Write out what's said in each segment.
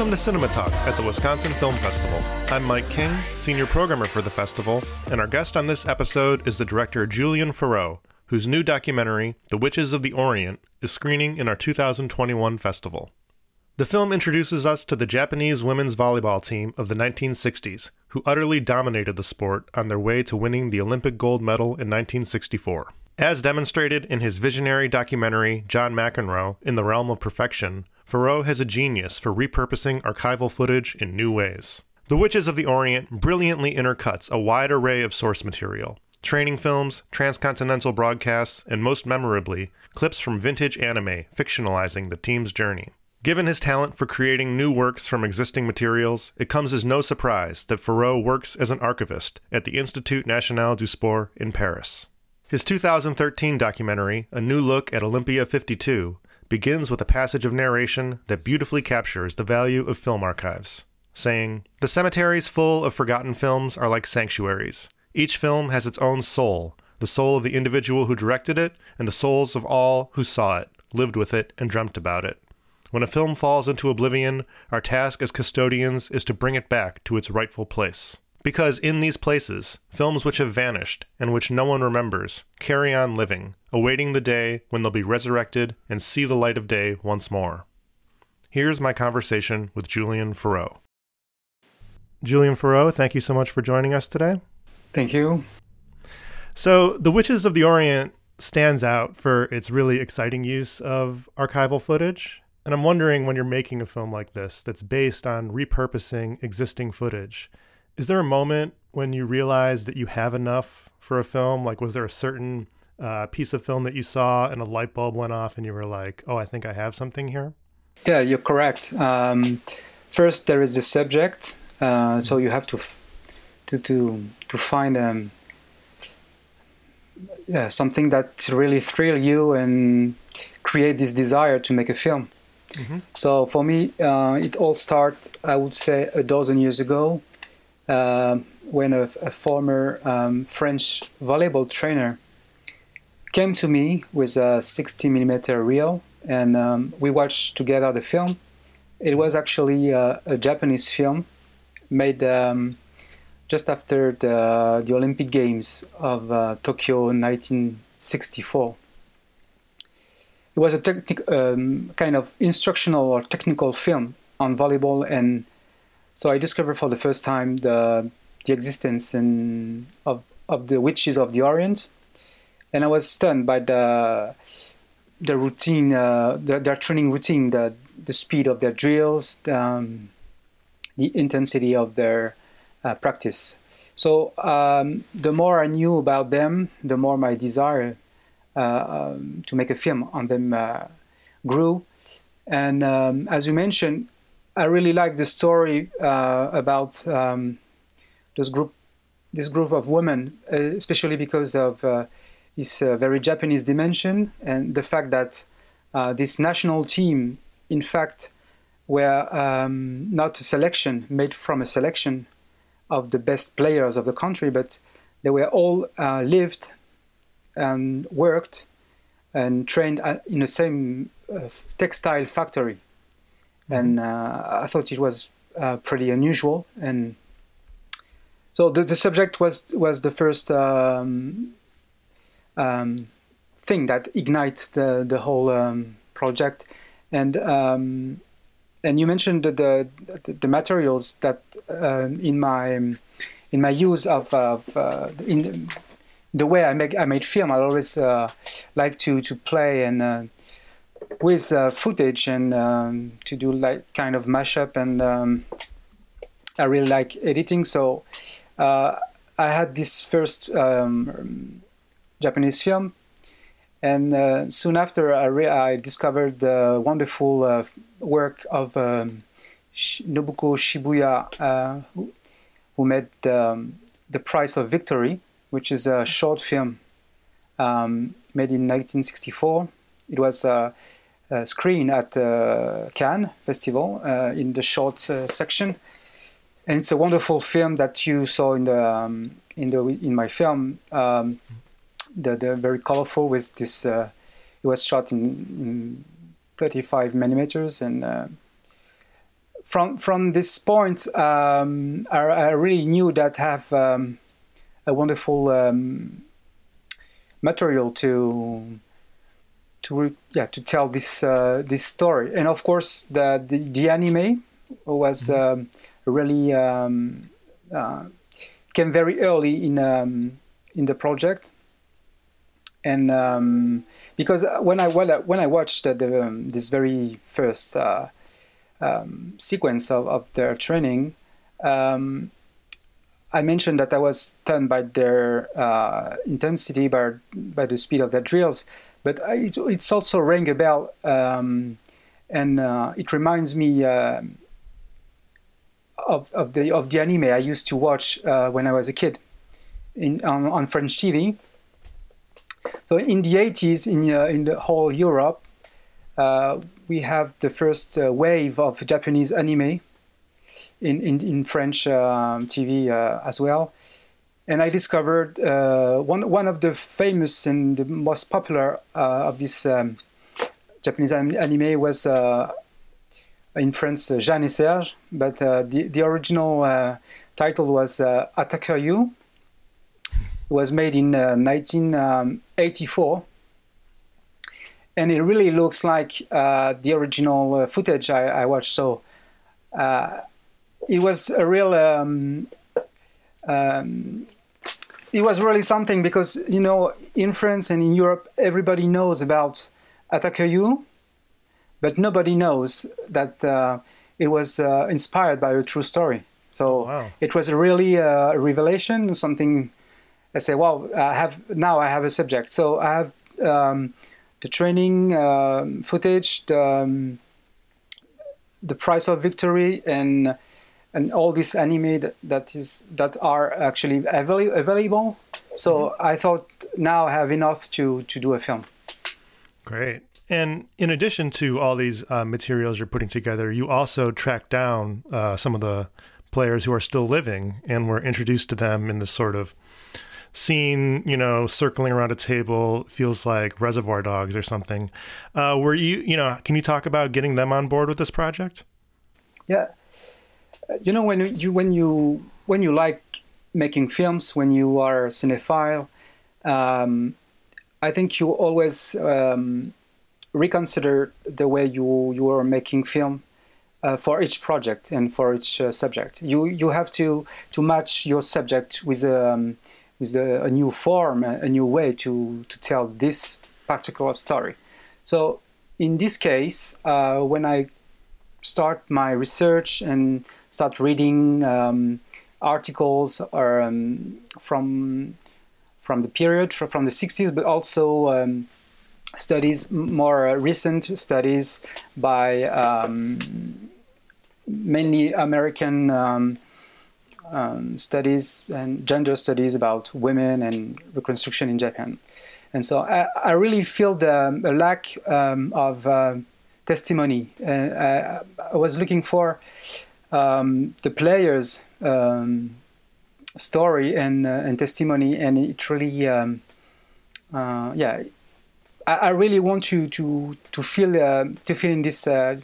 Welcome to Cinema Talk at the Wisconsin Film Festival. I'm Mike King, senior programmer for the festival, and our guest on this episode is the director Julien Faraut, whose new documentary, The Witches of the Orient, is screening in our 2021 festival. The film introduces us to the Japanese women's volleyball team of the 1960s, who utterly dominated the sport on their way to winning the Olympic gold medal in 1964. As demonstrated in his visionary documentary John McEnroe in the Realm of Perfection, Faraut has a genius for repurposing archival footage in new ways. The Witches of the Orient brilliantly intercuts a wide array of source material training films, transcontinental broadcasts, and most memorably, clips from vintage anime fictionalizing the team's journey. Given his talent for creating new works from existing materials, it comes as no surprise that Faraut works as an archivist at the Institut National du Sport in Paris. His 2013 documentary, A New Look at Olympia 52, begins with a passage of narration that beautifully captures the value of film archives, saying, The cemeteries full of forgotten films are like sanctuaries. Each film has its own soul, the soul of the individual who directed it, and the souls of all who saw it, lived with it, and dreamt about it. When a film falls into oblivion, our task as custodians is to bring it back to its rightful place. Because in these places, films which have vanished and which no one remembers carry on living, awaiting the day when they'll be resurrected and see the light of day once more. Here's my conversation with Julien Faraut. Julien Faraut, thank you so much for joining us today. Thank you. So, The Witches of the Orient stands out for its really exciting use of archival footage. And I'm wondering when you're making a film like this that's based on repurposing existing footage, is there a moment when you realize that you have enough for a film? Like, was there a certain uh, piece of film that you saw and a light bulb went off and you were like, oh, I think I have something here? Yeah, you're correct. Um, first, there is the subject. Uh, so you have to f- to to to find um, yeah, something that really thrill you and create this desire to make a film. Mm-hmm. So for me, uh, it all started, I would say, a dozen years ago when a, a former um, French volleyball trainer came to me with a 60 millimeter reel, and um, we watched together the film. It was actually a, a Japanese film made um, just after the, the Olympic Games of uh, Tokyo 1964. It was a technic, um, kind of instructional or technical film on volleyball and so I discovered for the first time the the existence in, of of the witches of the Orient, and I was stunned by the the routine, uh, the, their training routine, the the speed of their drills, the, um, the intensity of their uh, practice. So um, the more I knew about them, the more my desire uh, um, to make a film on them uh, grew. And um, as you mentioned, I really like the story uh, about um, this group, this group of women, uh, especially because of uh, this uh, very Japanese dimension and the fact that uh, this national team, in fact, were um, not a selection made from a selection of the best players of the country, but they were all uh, lived and worked and trained in the same textile factory and uh, I thought it was uh, pretty unusual. And so the, the subject was was the first um, um, thing that ignites the the whole um, project, and um, and you mentioned the the, the materials that uh, in my in my use of, of uh, in the way I make I made film, I always uh, like to to play and uh, with uh, footage and um, to do like kind of mashup and um, I really like editing. So uh, I had this first um, Japanese film. And uh, soon after I, re- I, discovered the wonderful uh, work of um, Nobuko Shibuya uh, who, made um, The Price of Victory which is a short film um, made in 1964 it was uh, uh, screen at uh, Cannes Festival uh, in the short section, and it's a wonderful film that you saw in the um, in the in my film. Um, the, the very colorful with this. it was shot in, in 35 millimeters and from from this point, um, I, I, really knew that have um, a wonderful um, material to to yeah to tell this uh, this story, and of course the the, the anime was mm-hmm. Um, really um, uh, came very early in um, in the project, and because when I when I watched the, this very first uh, um, sequence of, of their training, um, I mentioned that I was stunned by their uh, intensity, by, by the speed of their drills, but it, it's also rang a bell, um, and uh, it reminds me uh, of, of the of the anime I used to watch uh, when I was a kid in on, on French TV. So in the 80s, in uh, in the whole Europe, uh, we have the first uh, wave of Japanese anime in, in, in French um, TV as well. And I discovered uh, one, one of the famous and the most popular of this um, Japanese anime was in France Jeanne et Serge, but the, the original title was Attacker You. It was made in 1984 and it really looks like uh, the original uh, footage I, I, watched. So uh, it was a real. Um, um, it was really something because you know in France and in Europe everybody knows about Attacker You, but nobody knows that uh, it was uh, inspired by a true story. So oh, wow. it was really uh, a revelation, something. I say, well, I have now I have a subject. So I have um, the training um, footage, the, um, the price of victory, and and all this anime that, that is that are actually avail- available. So mm-hmm. I thought now I have enough to to do a film. Great. And in addition to all these uh, materials you're putting together, you also tracked down uh, some of the players who are still living and were introduced to them in this sort of scene, you know, circling around a table feels like Reservoir Dogs or something. Uh, were you, you know, can you talk about getting them on board with this project? Yeah, you know, when you when you when you like making films, when you are a cinephile, um, I think you always um, reconsider the way you you are making film. Uh, for each project and for each uh, subject, you you have to to match your subject with um, with a, a new form, a, a, new way to, to tell this particular story. So in this case, uh, when I start my research and start reading um, articles or, um, from from the period from the 60s, but also um, studies, more recent studies by um, mainly American um, um, studies and gender studies about women and reconstruction in Japan. And so I, I really feel the lack of uh, testimony. And I, I, was looking for um, the players' um, story and, uh, and testimony, and it really, um, uh, yeah, I, I, really want to to to fill uh, to fill in this uh,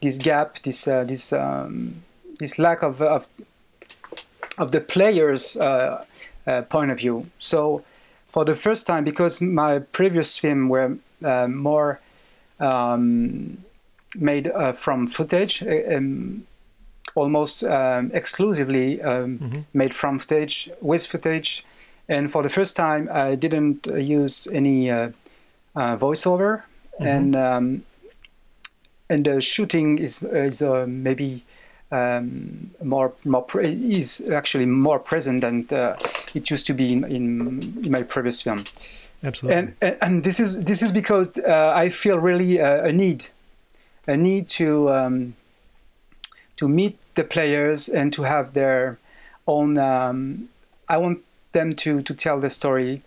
this gap, this uh, this um, this lack of, of of the player's uh, point of view. So for the first time, because my previous film were more um, made from footage, um, almost um, exclusively um, mm-hmm. made from footage with footage, and for the first time, I didn't use any voiceover, mm-hmm. and um, and the shooting is is maybe um, more more pre- is actually more present than uh, it used to be in, in, in my previous film. Absolutely. And, and, and this is this is because uh, I feel really uh, a need, a need to um, to meet the players and to have their own. Um, I want them to to tell the story.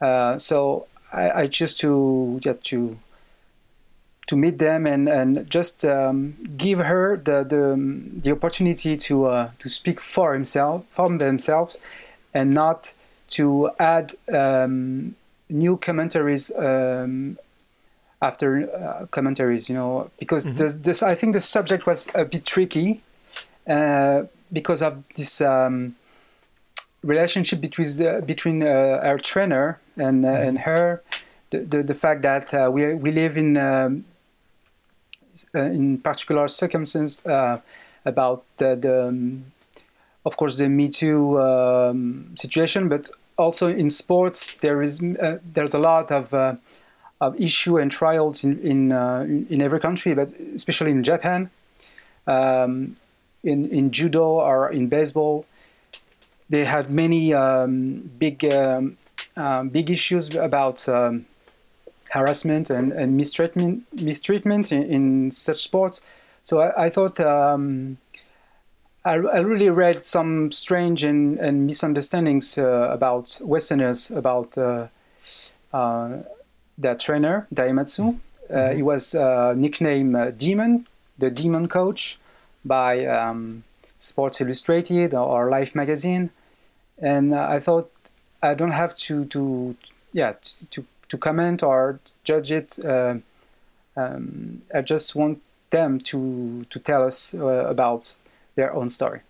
Uh, so I, I choose to yeah, to to meet them and, and just um, give her the, the, the opportunity to, uh, to speak for himself, for themselves, and not to add um, new commentaries um, after uh, commentaries, you know, because mm-hmm. this, this, I think the subject was a bit tricky because of this um, relationship between the, between uh, our trainer and uh, mm-hmm. and her, the, the, the fact that uh, we we live in um, uh, in particular circumstances about the, the um, of course the Me Too um, situation, but also in sports there is there's a lot of of issue and trials in in, uh, in every country, but especially in Japan, um, in in judo or in baseball, they had many um, big um, um big issues about um, harassment and, and, mistreatment mistreatment in, in such sports. So I, I thought. Um, I, I, really read some strange and, and misunderstandings uh, about Westerners about uh, uh, the trainer Daimatsu. Uh, mm-hmm. He was uh, nicknamed uh, Demon, the Demon Coach, by um, Sports Illustrated or Life magazine, and I thought I don't have to to yeah to to comment or judge it. Uh, um, I just want them to to tell us uh, about their own story.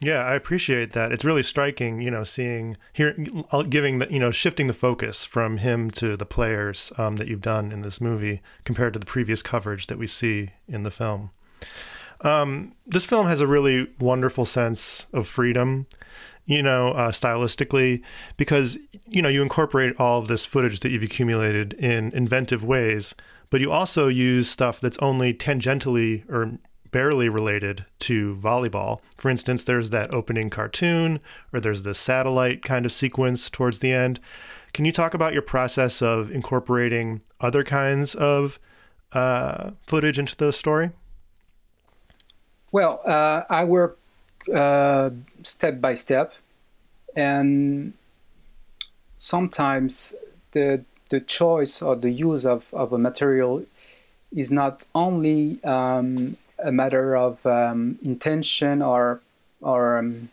Yeah, I appreciate that. It's really striking, you know, seeing here, uh, giving the, you know, shifting the focus from him to the players um, that you've done in this movie compared to the previous coverage that we see in the film. Um, this film has a really wonderful sense of freedom, you know, uh, stylistically, because you know you incorporate all of this footage that you've accumulated in inventive ways, but you also use stuff that's only tangentially or barely related to volleyball. For instance, there's that opening cartoon, or there's the satellite kind of sequence towards the end. Can you talk about your process of incorporating other kinds of uh, footage into the story? Well, uh, I work uh, step by step, and sometimes the the choice or the use of, of a material is not only um, a matter of um, intention or or um,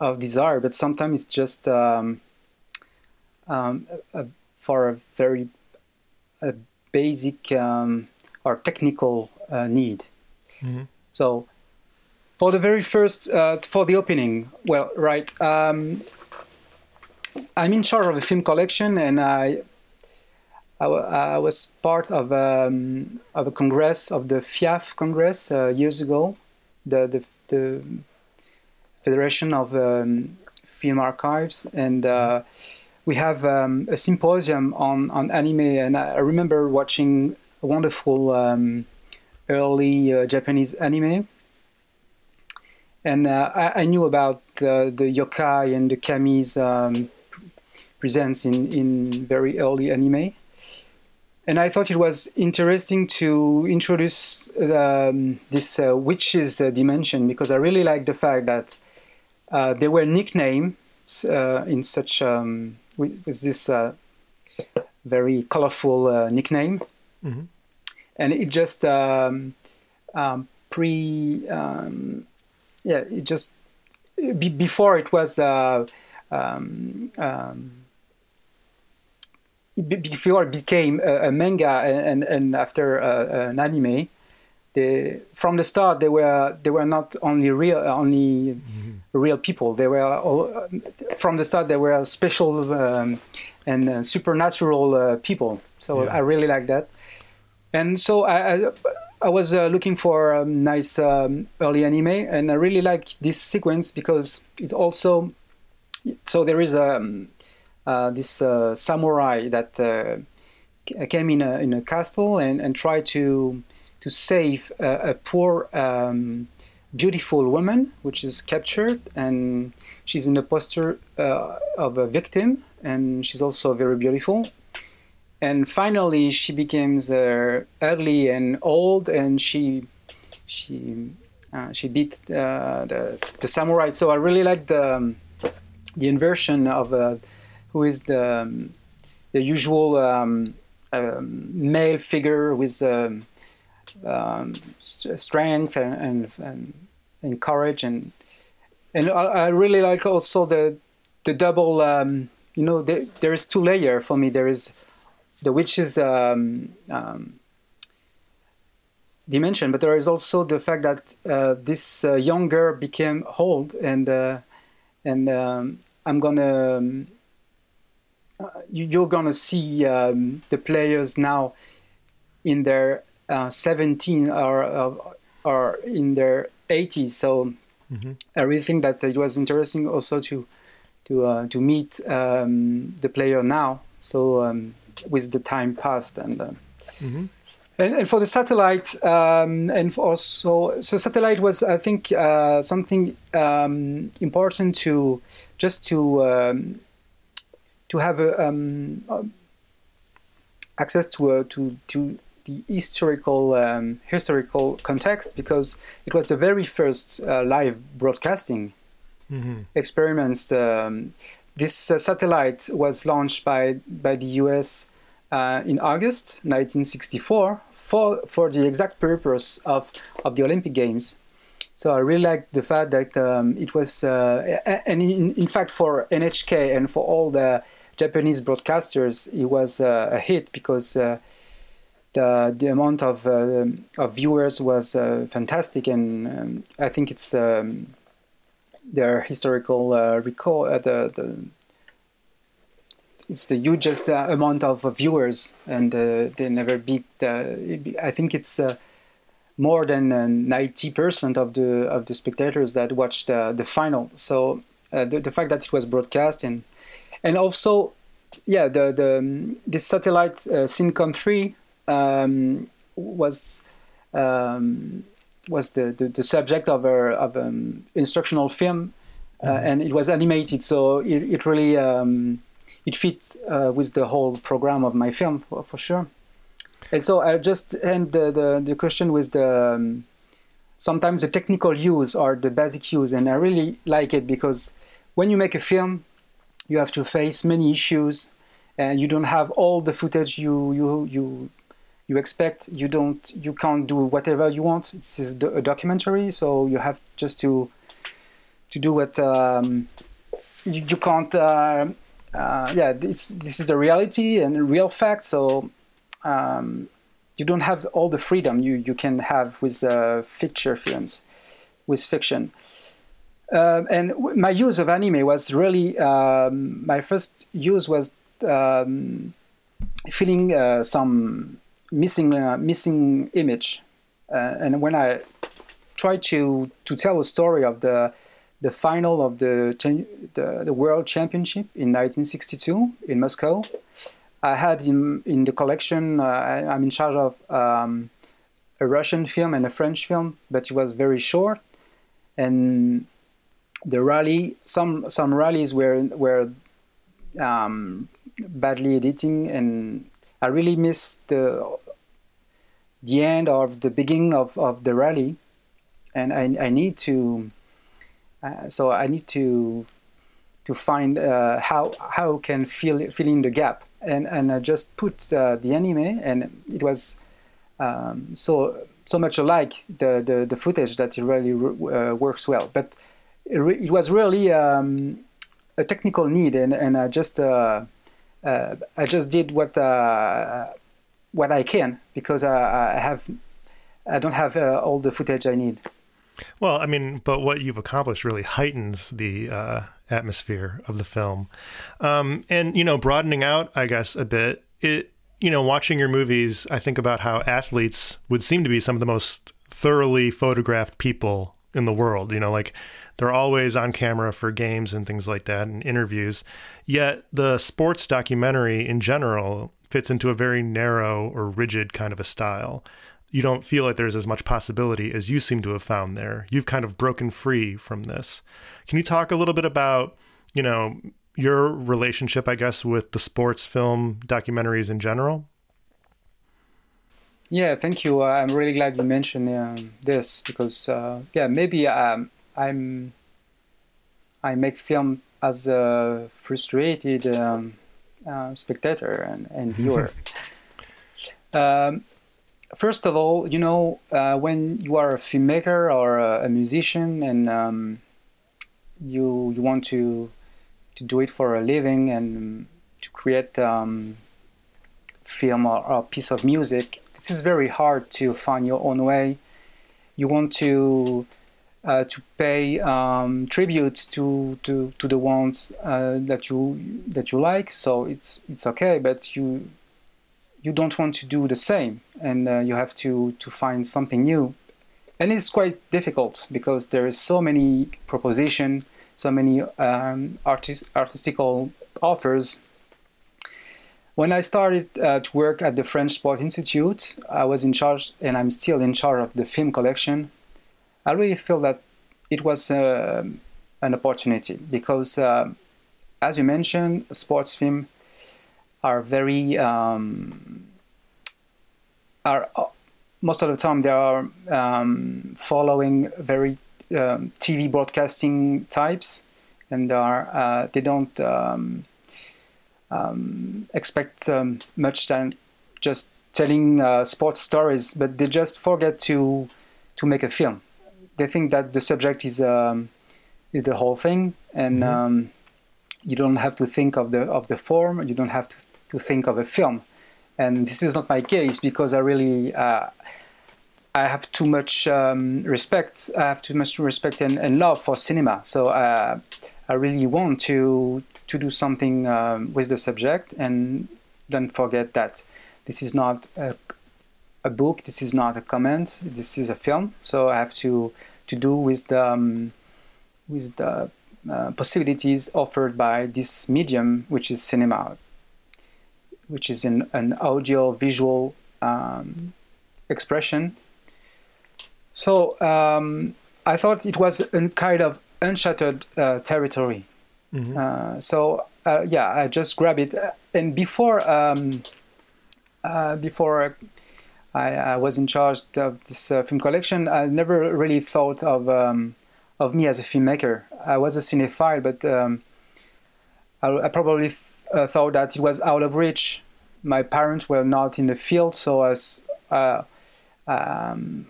of desire, but sometimes it's just um, um a, for a very a basic um, or technical uh, need. Mm-hmm. So for the very first uh, for the opening, well, right. Um, I'm in charge of a film collection, and I I, I was part of um, of a congress of the FIAF Congress uh, years ago, the the, the Federation of um, Film Archives, and uh, we have um, a symposium on on anime. And I remember watching a wonderful um, early uh, Japanese anime. And uh, I, I, knew about the, the yokai and the kami's um, presence in, in very early anime and I thought it was interesting to introduce um, this uh, witches uh, dimension because I really like the fact that uh, there were nicknames uh, in such um, with, with, this uh, very colorful uh, nickname, mm-hmm. And it just um, um, pre um, yeah it just be, before it was. Um, um, before it became a, a manga and, and after uh, an anime, they, from the start they were they were not only real only mm-hmm. real people. They were all, from the start they were special um, and uh, supernatural uh, people. So yeah. I really like that. And so I I, I was uh, looking for a nice um, early anime, and I really like this sequence because it also so there is a um, uh, this uh, samurai that uh, came in a, in a castle and, and tried to to save a, a poor um, beautiful woman which is captured and she's in the posture uh, of a victim and she's also very beautiful and finally she becomes uh, ugly and old and she she uh, she beat the, the samurai. So i really like the um, the inversion of who is the um, the usual um, um, male figure with um, um, strength and, and, and and courage. And and I, I, really like also the the double you know there, there is two layer for me. There is the witches um, um, dimension, but there is also the fact that uh, this uh, young girl became old, and uh, and um, I'm gonna um, uh, you're gonna see um, the players now in their uh, 17 or or in their 80s. So mm-hmm. I really think that it was interesting also to to uh, to meet um, the player now. So um, with the time passed and. Mm-hmm. And, and, for the satellite, um, and also, so satellite was, I think, uh, something um, important to just to um, to have a, um, uh, access to a, to to the historical um, historical context because it was the very first uh, live broadcasting mm-hmm. experiments. This uh, satellite was launched by by the U.S uh, in August 1964 for, for the exact purpose of, of the Olympic Games. So I really like the fact that um, it was, uh, and in, in, fact, for NHK and for all the Japanese broadcasters, it was uh, a hit because uh, the the amount of uh, of viewers was fantastic, and um, I think it's um, their historical record the the it's the hugest uh, amount of viewers, and uh, they never beat. Uh, I think it's uh, more than uh, ninety percent of the of the spectators that watched the final. So the the fact that it was broadcast and and also, yeah, the the um, this satellite Syncom three um, was. Um, was the, the, the, subject of a of an instructional film, mm-hmm. and it was animated, so it, it really um, it fits uh, with the whole program of my film for, for sure. And so I just end the, the, the question with the um, sometimes the technical use or the basic use, and I really like it because when you make a film, you have to face many issues, and you don't have all the footage you you you you expect. You don't you can't do whatever you want. It's a documentary, so you have just to to do what um, you, you can't. Uh, uh, yeah, this this is the reality and real fact. So um, you don't have all the freedom you you can have with uh, feature films, with fiction. Uh, and my use of anime was really um, my first use was um, feeling uh, some missing uh, missing image, uh, and when I tried to to tell a story of the the final of the, the, the World Championship in 1962 in Moscow. I had in, in the collection, uh, I, am in charge of um, a Russian film and a French film, but it was very short. And the rally, some some rallies were were um, badly editing, and I really missed the the end of the beginning of, of the rally, and I, I need to uh, so I need to to find uh, how how can fill fill in the gap, and and I just put uh, the anime, and it was um, so so much alike the, the, the footage that it really uh, works well. But it, re- it was really um, a technical need, and and I just uh, I just did what what I can because I, I have I don't have all the footage I need. Well, I mean, but what you've accomplished really heightens the uh, atmosphere of the film, um, and you know, broadening out, I guess, a bit. It, you know, watching your movies, I think about how athletes would seem to be some of the most thoroughly photographed people in the world. You know, like they're always on camera for games and things like that and interviews. Yet the sports documentary in general fits into a very narrow or rigid kind of a style you don't feel like there's as much possibility as you seem to have found there. You've kind of broken free from this. Can you talk a little bit about, you know, your relationship, I guess, with the sports film documentaries in general? Yeah, thank you. Uh, I'm really glad you mentioned um, this because, uh, yeah, maybe um, I'm I make film as a frustrated um, uh, spectator and, and viewer. um, first of all, you know, uh, when you are a filmmaker or a, a musician and um, you you want to to do it for a living and to create um, film or, or piece of music, this is very hard to find your own way. You want to to pay um, tribute to, to, to the ones uh, that you that you like. So it's it's okay, but you you don't want to do the same, and uh, you have to to find something new, and it's quite difficult because there is so many proposition, so many um, artist, artistical offers. When I started uh, to work at the French Sport Institute, I was in charge, and I'm still in charge of the film collection I really feel that it was uh, an opportunity because, uh, as you mentioned, sports films are very um, are uh, most of the time they are um, following very um, TV broadcasting types, and they are uh, they don't um, um, expect um, much than just telling uh, sports stories, but they just forget to to make a film they think that the subject is um, is the whole thing, and mm-hmm. um, you don't have to think of the of the form. You don't have to, to think of a film. And this is not my case because I really uh, I have too much um, respect. I have too much respect and, and love for cinema. So uh, I really want to to do something um, with the subject, and don't forget that this is not a, a book. This is not a comment. This is a film. So I have to to do with the um, with the uh, possibilities offered by this medium, which is cinema, which is an, an audio visual um, expression. So um, I thought it was a kind of uncharted uh, territory. Mm-hmm. Uh, so uh, yeah, I just grabbed it, and before um, uh, before I, I, was in charge of this uh, film collection, I never really thought of um, of me as a filmmaker. I was a cinephile, but um, I, I, probably f- uh, thought that it was out of reach. My parents were not in the field, so as uh, um,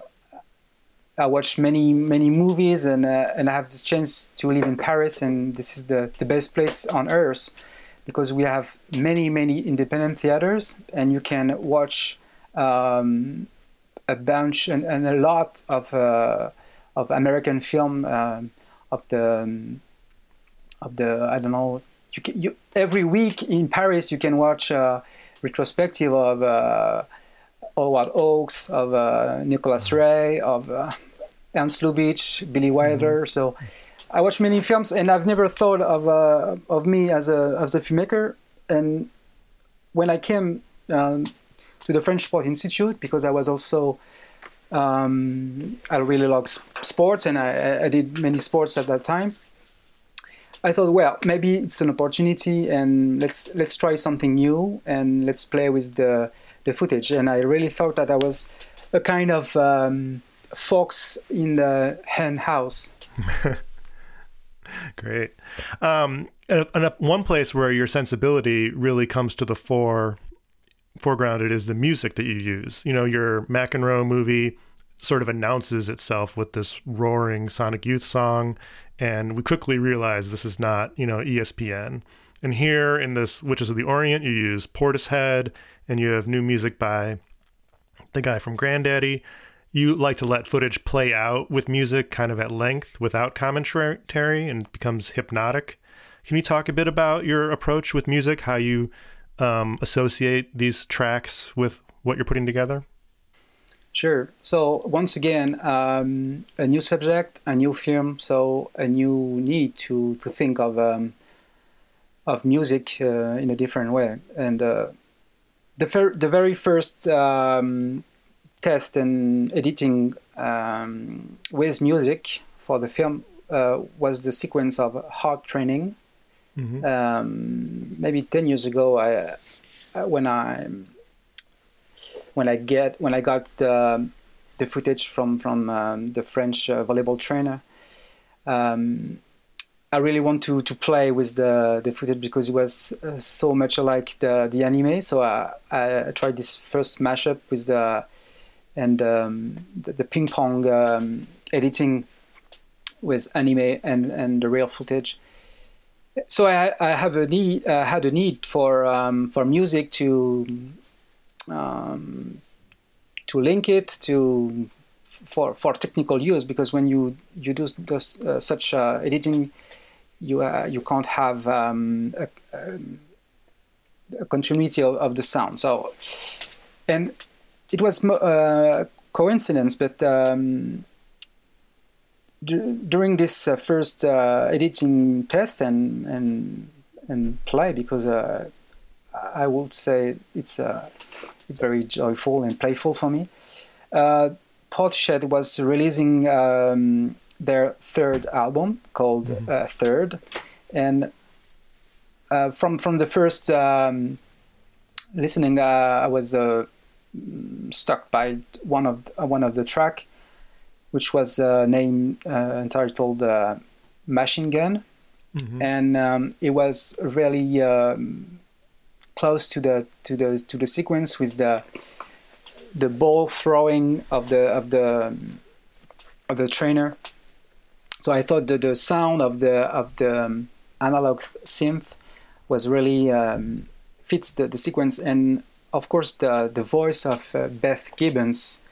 I watched many many movies, and uh, and I have the chance to live in Paris, and this is the the best place on earth because we have many many independent theaters, and you can watch um, a bunch and, and, a lot of uh, of American film um, of the of the I don't know you, can, you every week in Paris you can watch a retrospective of uh, Howard Hawks of uh, Nicholas mm-hmm. Ray of uh, Ernst Lubitsch Billy Wilder mm-hmm. so I watch many films and I've never thought of uh, of me as a as a filmmaker and when I came um, to the French Sport Institute because I was also um, I really love sports and I, I, did many sports at that time. I thought, well, maybe it's an opportunity and let's let's try something new and let's play with the the footage. And I really thought that I was a kind of um, fox in the hen house. Great. Um, and, and one place where your sensibility really comes to the fore foregrounded is the music that you use. You know, your McEnroe movie sort of announces itself with this roaring Sonic Youth song, and we quickly realize this is not, you know, ESPN. And here in this Witches of the Orient, you use Portishead, and you have new music by the guy from Grandaddy. You like to let footage play out with music kind of at length without commentary and becomes hypnotic. Can you talk a bit about your approach with music, how you um, associate these tracks with what you're putting together? Sure. So once again, um, a new subject, a new film, so a new need to to think of um, of music uh, in a different way. And uh, the fir- the very first um, test and editing um, with music for the film uh, was the sequence of hard training Mm-hmm. Um, maybe ten years ago, I uh, when I when I get when I got the the footage from from um, the French uh, volleyball trainer. Um, I really want to, to play with the, the footage because it was uh, so much like the, the anime. So I, I tried this first mashup with the and um, the, the, ping pong um, editing with anime and, and the real footage so I, I have a need, uh, had a need for um, for music to um, to link it to for for technical use because when you you do uh, such uh, editing, you uh, you can't have um, a, um, a, continuity of, of, the sound. So, and it was uh, coincidence, but. Um, during this uh, first uh, editing test and and and play because I would say it's it's very joyful and playful for me. Uh, was releasing um, their third album called mm-hmm. uh, Third, and uh, from from the first um, listening, uh, I was uh, struck by one of uh, one of the track, which was uh, named entitled Machine Gun, mm-hmm. and um, it was really um, close to the to the to the sequence with the the ball throwing of the of the of the trainer. So I thought that the sound of the of the um, analog synth was really um, fits the, the sequence, and of course the the voice of uh, Beth Gibbons,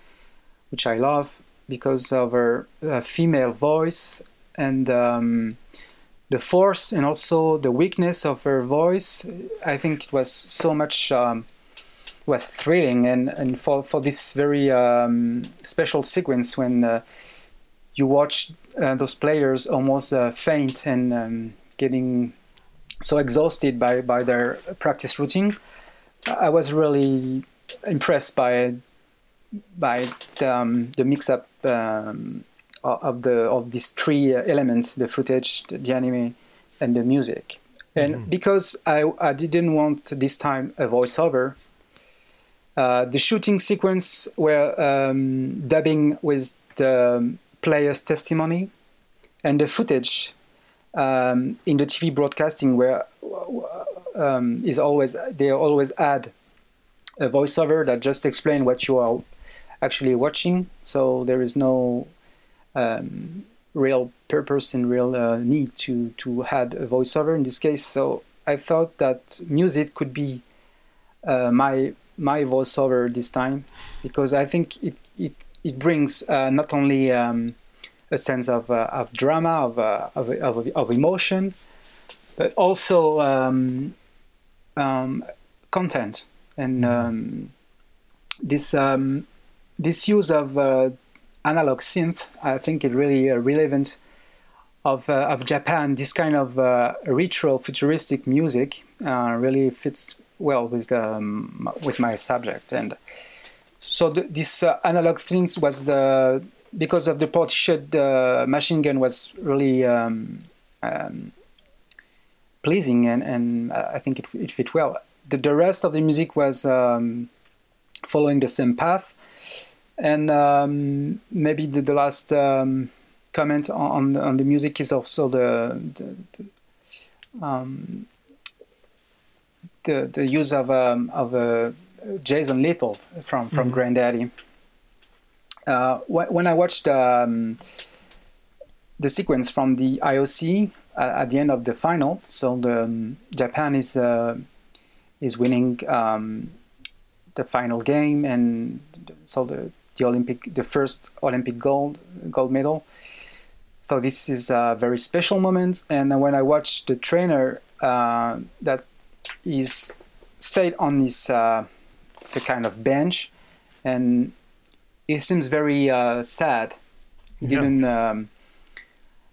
which I love because of her uh, female voice and um, the force and also the weakness of her voice. I think it was so much. Um, was thrilling and, and for, for this very um, special sequence when uh, you watch uh, those players almost uh, faint and um, getting so exhausted by, by their practice routine I was really impressed by by the, um, the mix up um, of the of these three elements the footage the anime and the music and mm-hmm. because I, I didn't want this time a voiceover uh, the shooting sequence were um, dubbing with the player's testimony, and the footage um, in the TV broadcasting where um, is always they always add a voiceover that just explain what you are actually watching. So there is no um, real purpose and real uh, need to to add a voiceover in this case. So I thought that music could be uh, my my voiceover this time because I think it it, it brings uh, not only um, a sense of, uh, of drama of, uh, of, of, of emotion but also um, um, content and mm-hmm. um, this um, this use of uh, analog synth I think is really uh, relevant of uh, of Japan. This kind of retro futuristic music really fits well with the um, with my subject. And so this uh, analog things was the because of the uh, machine gun was really um, um, pleasing and, and I think it, it fit well. The, the rest of the music was um, following the same path, and um, maybe the, the last um, comment on, on the music is also the, the, the um, the, the use of um, of uh, Jason Lytle from from mm-hmm. Grandaddy. Uh, when I watched um, the sequence from the IOC uh, at the end of the final, so the um, Japan is uh, is winning um, the final game, and so the the Olympic the first Olympic gold gold medal. So this is a very special moment, and when I watched the trainer uh, that is stayed on this uh, it's a kind of bench, and he seems very uh, sad. He yeah. didn't um,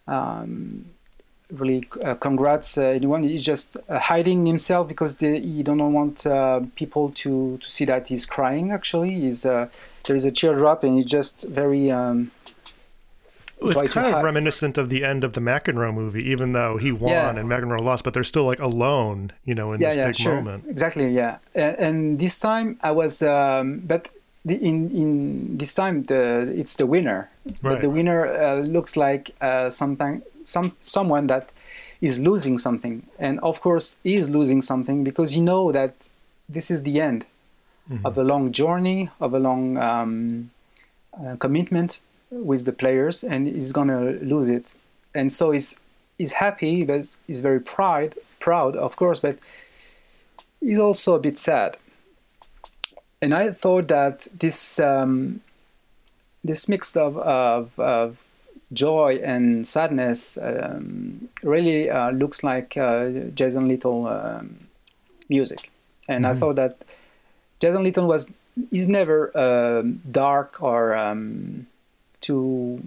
um, really uh, congrats uh, anyone. He's just uh, hiding himself because the, he don't want uh, people to, to see that he's crying. Actually, he's uh, there is a teardrop, and he's just very um, it's kind of reminiscent of the end of the McEnroe movie, even though he won yeah. and McEnroe lost, but they're still like alone, you know, in yeah, this yeah, big sure. moment. Exactly, yeah. And, and, this time I was, um, but the, in in this time the it's the winner. Right. But the winner uh, looks like uh, something, some someone that is losing something, and of course he is losing something because you know that this is the end mm-hmm. of a long journey, of a long um, uh, commitment with the players and he's gonna lose it. And so he's he's happy but he's very proud proud of course but he's also a bit sad. And I thought that this um, this mix of, of, of joy and sadness um, really uh, looks like uh, Jason Lytle um, music, and mm-hmm. I thought that Jason Lytle was is never um, dark or um, too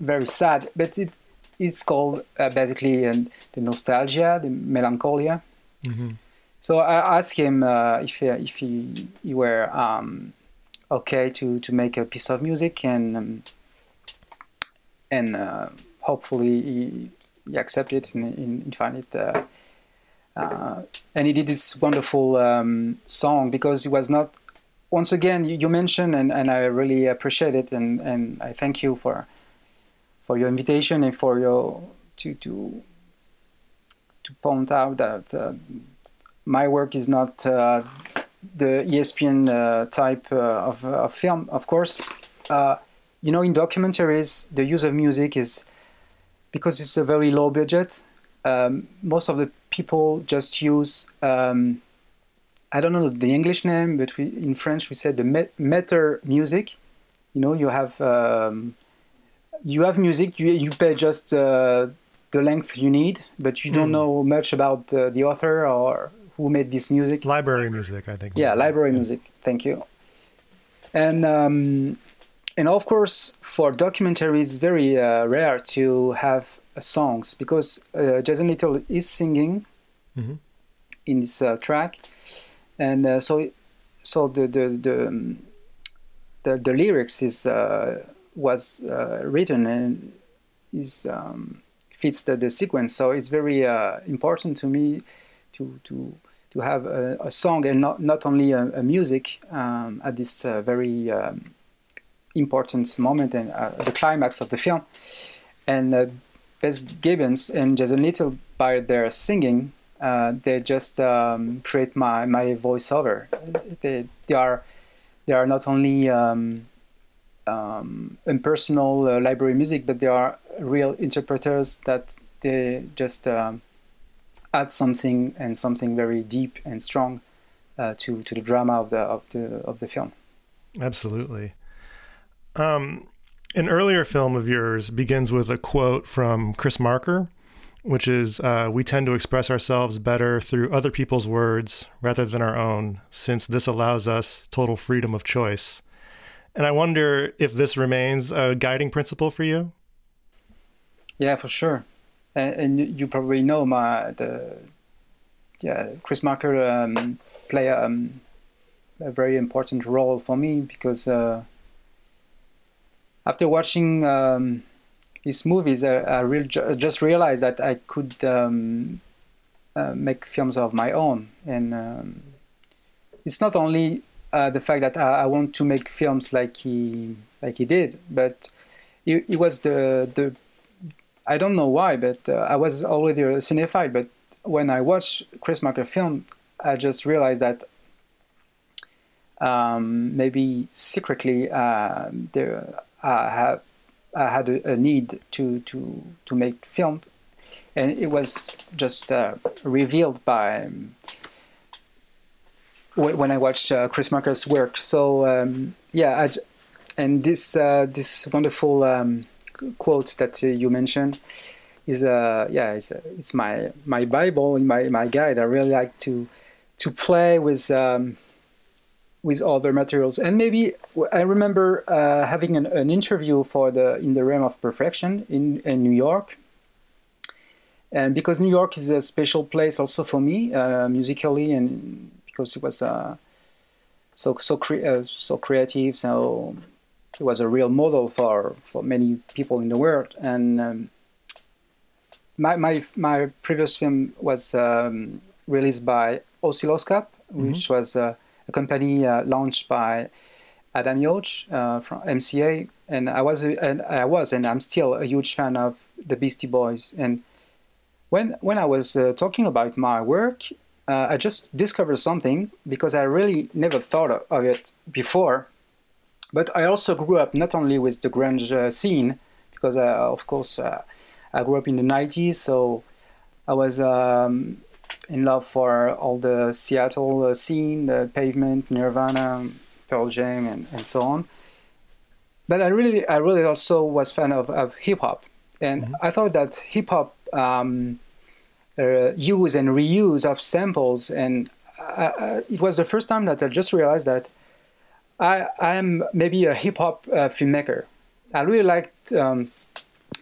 very sad, but it it's called uh, basically uh, the nostalgia, the melancholia. Mm-hmm. So I asked him uh, if if he, he were um, okay to to make a piece of music and um, and uh, hopefully he, he accepted and, and find it. Uh, uh, and he did this wonderful um, song because it was not. Once again, you, you, mentioned and, and I really appreciate it and, and I thank you for for your invitation and for your to to to point out that uh, my work is not uh, the ESPN uh, type uh, of, of, film. Of course, uh, you know, in documentaries, the use of music is because it's a very low budget. Um, most of the people just use um, I don't know the English name, but we, in French we said the meter music. You know, you have um, you have music. You you pay just uh, the length you need, but you don't mm. know much about uh, the author or who made this music. Library music, I think. Yeah, library music. Thank you. And um, and of course, for documentaries, it's very uh, rare to have uh, songs because uh, Jason Lytle is singing mm-hmm. in this uh, track, and uh, so so the the the, um, the, the lyrics is uh, was written and is um, fits the, the sequence. So it's very important to me to to to have a, a song and not, not only a, a music um, at this uh, very um, important moment and uh, the climax of the film. And uh, Bess Gibbons and Jason Lytle, by their singing, uh, they just um, create my, my voiceover. They, they are they are not only um, um, impersonal uh, library music, but they are real interpreters that they just um, add something and something very deep and strong uh, to to the drama of the of the of the film. Absolutely. Um, an earlier film of yours begins with a quote from Chris Marker, which is uh, We tend to express ourselves better through other people's words rather than our own, since this allows us total freedom of choice. And I wonder if this remains a guiding principle for you? Yeah, for sure and, you probably know my the yeah Chris Marker um, play um, a very important role for me because uh, after watching um, his movies, I, I really ju- just realized that I could um, uh, make films of my own, and um, it's not only uh, the fact that I, I, want to make films like he like he did, but it, it was the the I don't know why, but uh, I was already a cinephile. But when I watched Chris Marker film, I just realized that um, maybe secretly uh, there have I had a, a, need to to to make film, and it was just uh, revealed by um, when I watched uh, Chris Marker's work. So um, yeah, and this uh, this wonderful. Um, quote that uh, you mentioned is uh yeah it's, uh, it's my my bible my my guide i really like to to play with um, with other materials and maybe i remember uh, having an, an, interview for the in the realm of perfection in, in new york and because new york is a special place also for me uh, musically and because it was uh, so so cre- uh, so creative so he was a real model for, for many people in the world. And um, my, my, my previous film was um, released by Oscilloscope, mm-hmm. which was uh, a company uh, launched by Adam Yauch uh, from MCA. And I was, and I was, and I'm still a huge fan of the Beastie Boys. And when when I was uh, talking about my work, uh, I just discovered something because I really never thought of it before but I also grew up not only with the grunge uh, scene, because uh, of course uh, I grew up in the 90s, so I was um, in love for all the Seattle scene, the Pavement, Nirvana, Pearl Jam, and, and so on. But I really, I really also was fan of, of hip hop, and mm-hmm. I thought that hip hop um, uh, use and reuse of samples, and I, it was the first time that I just realized that I am maybe a hip hop uh, filmmaker. I really liked um,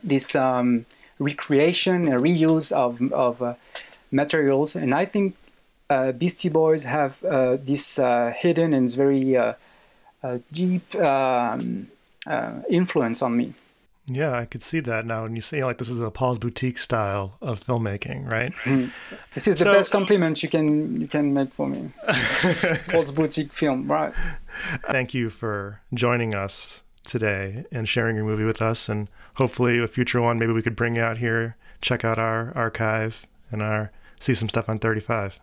this um, recreation and reuse of of uh, materials, and I think uh, Beastie Boys have uh, this uh, hidden and very uh, deep um, influence on me. Yeah, I could see that now. And you say like this is a Paul's boutique style of filmmaking, right? Mm. This is the so, best compliment you can you can make for me. Paul's boutique film, right? Thank you for joining us today and sharing your movie with us. And hopefully, a future one, maybe we could bring you out here, check out our archive, and our see some stuff on 35.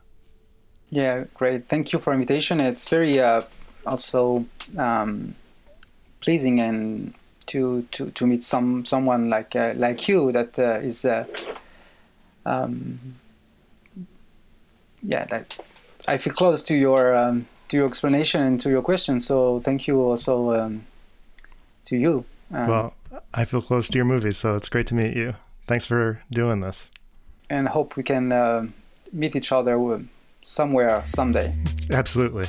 Yeah, great. Thank you for invitation. It's very uh, also um, pleasing and to, to, to meet some someone like uh, like you that uh, is uh, um, yeah that I feel close to your um, to your explanation and to your question. So thank you also um, to you. Um, well, I feel close to your movie, so it's great to meet you. Thanks for doing this. And hope we can uh, meet each other somewhere someday. Absolutely.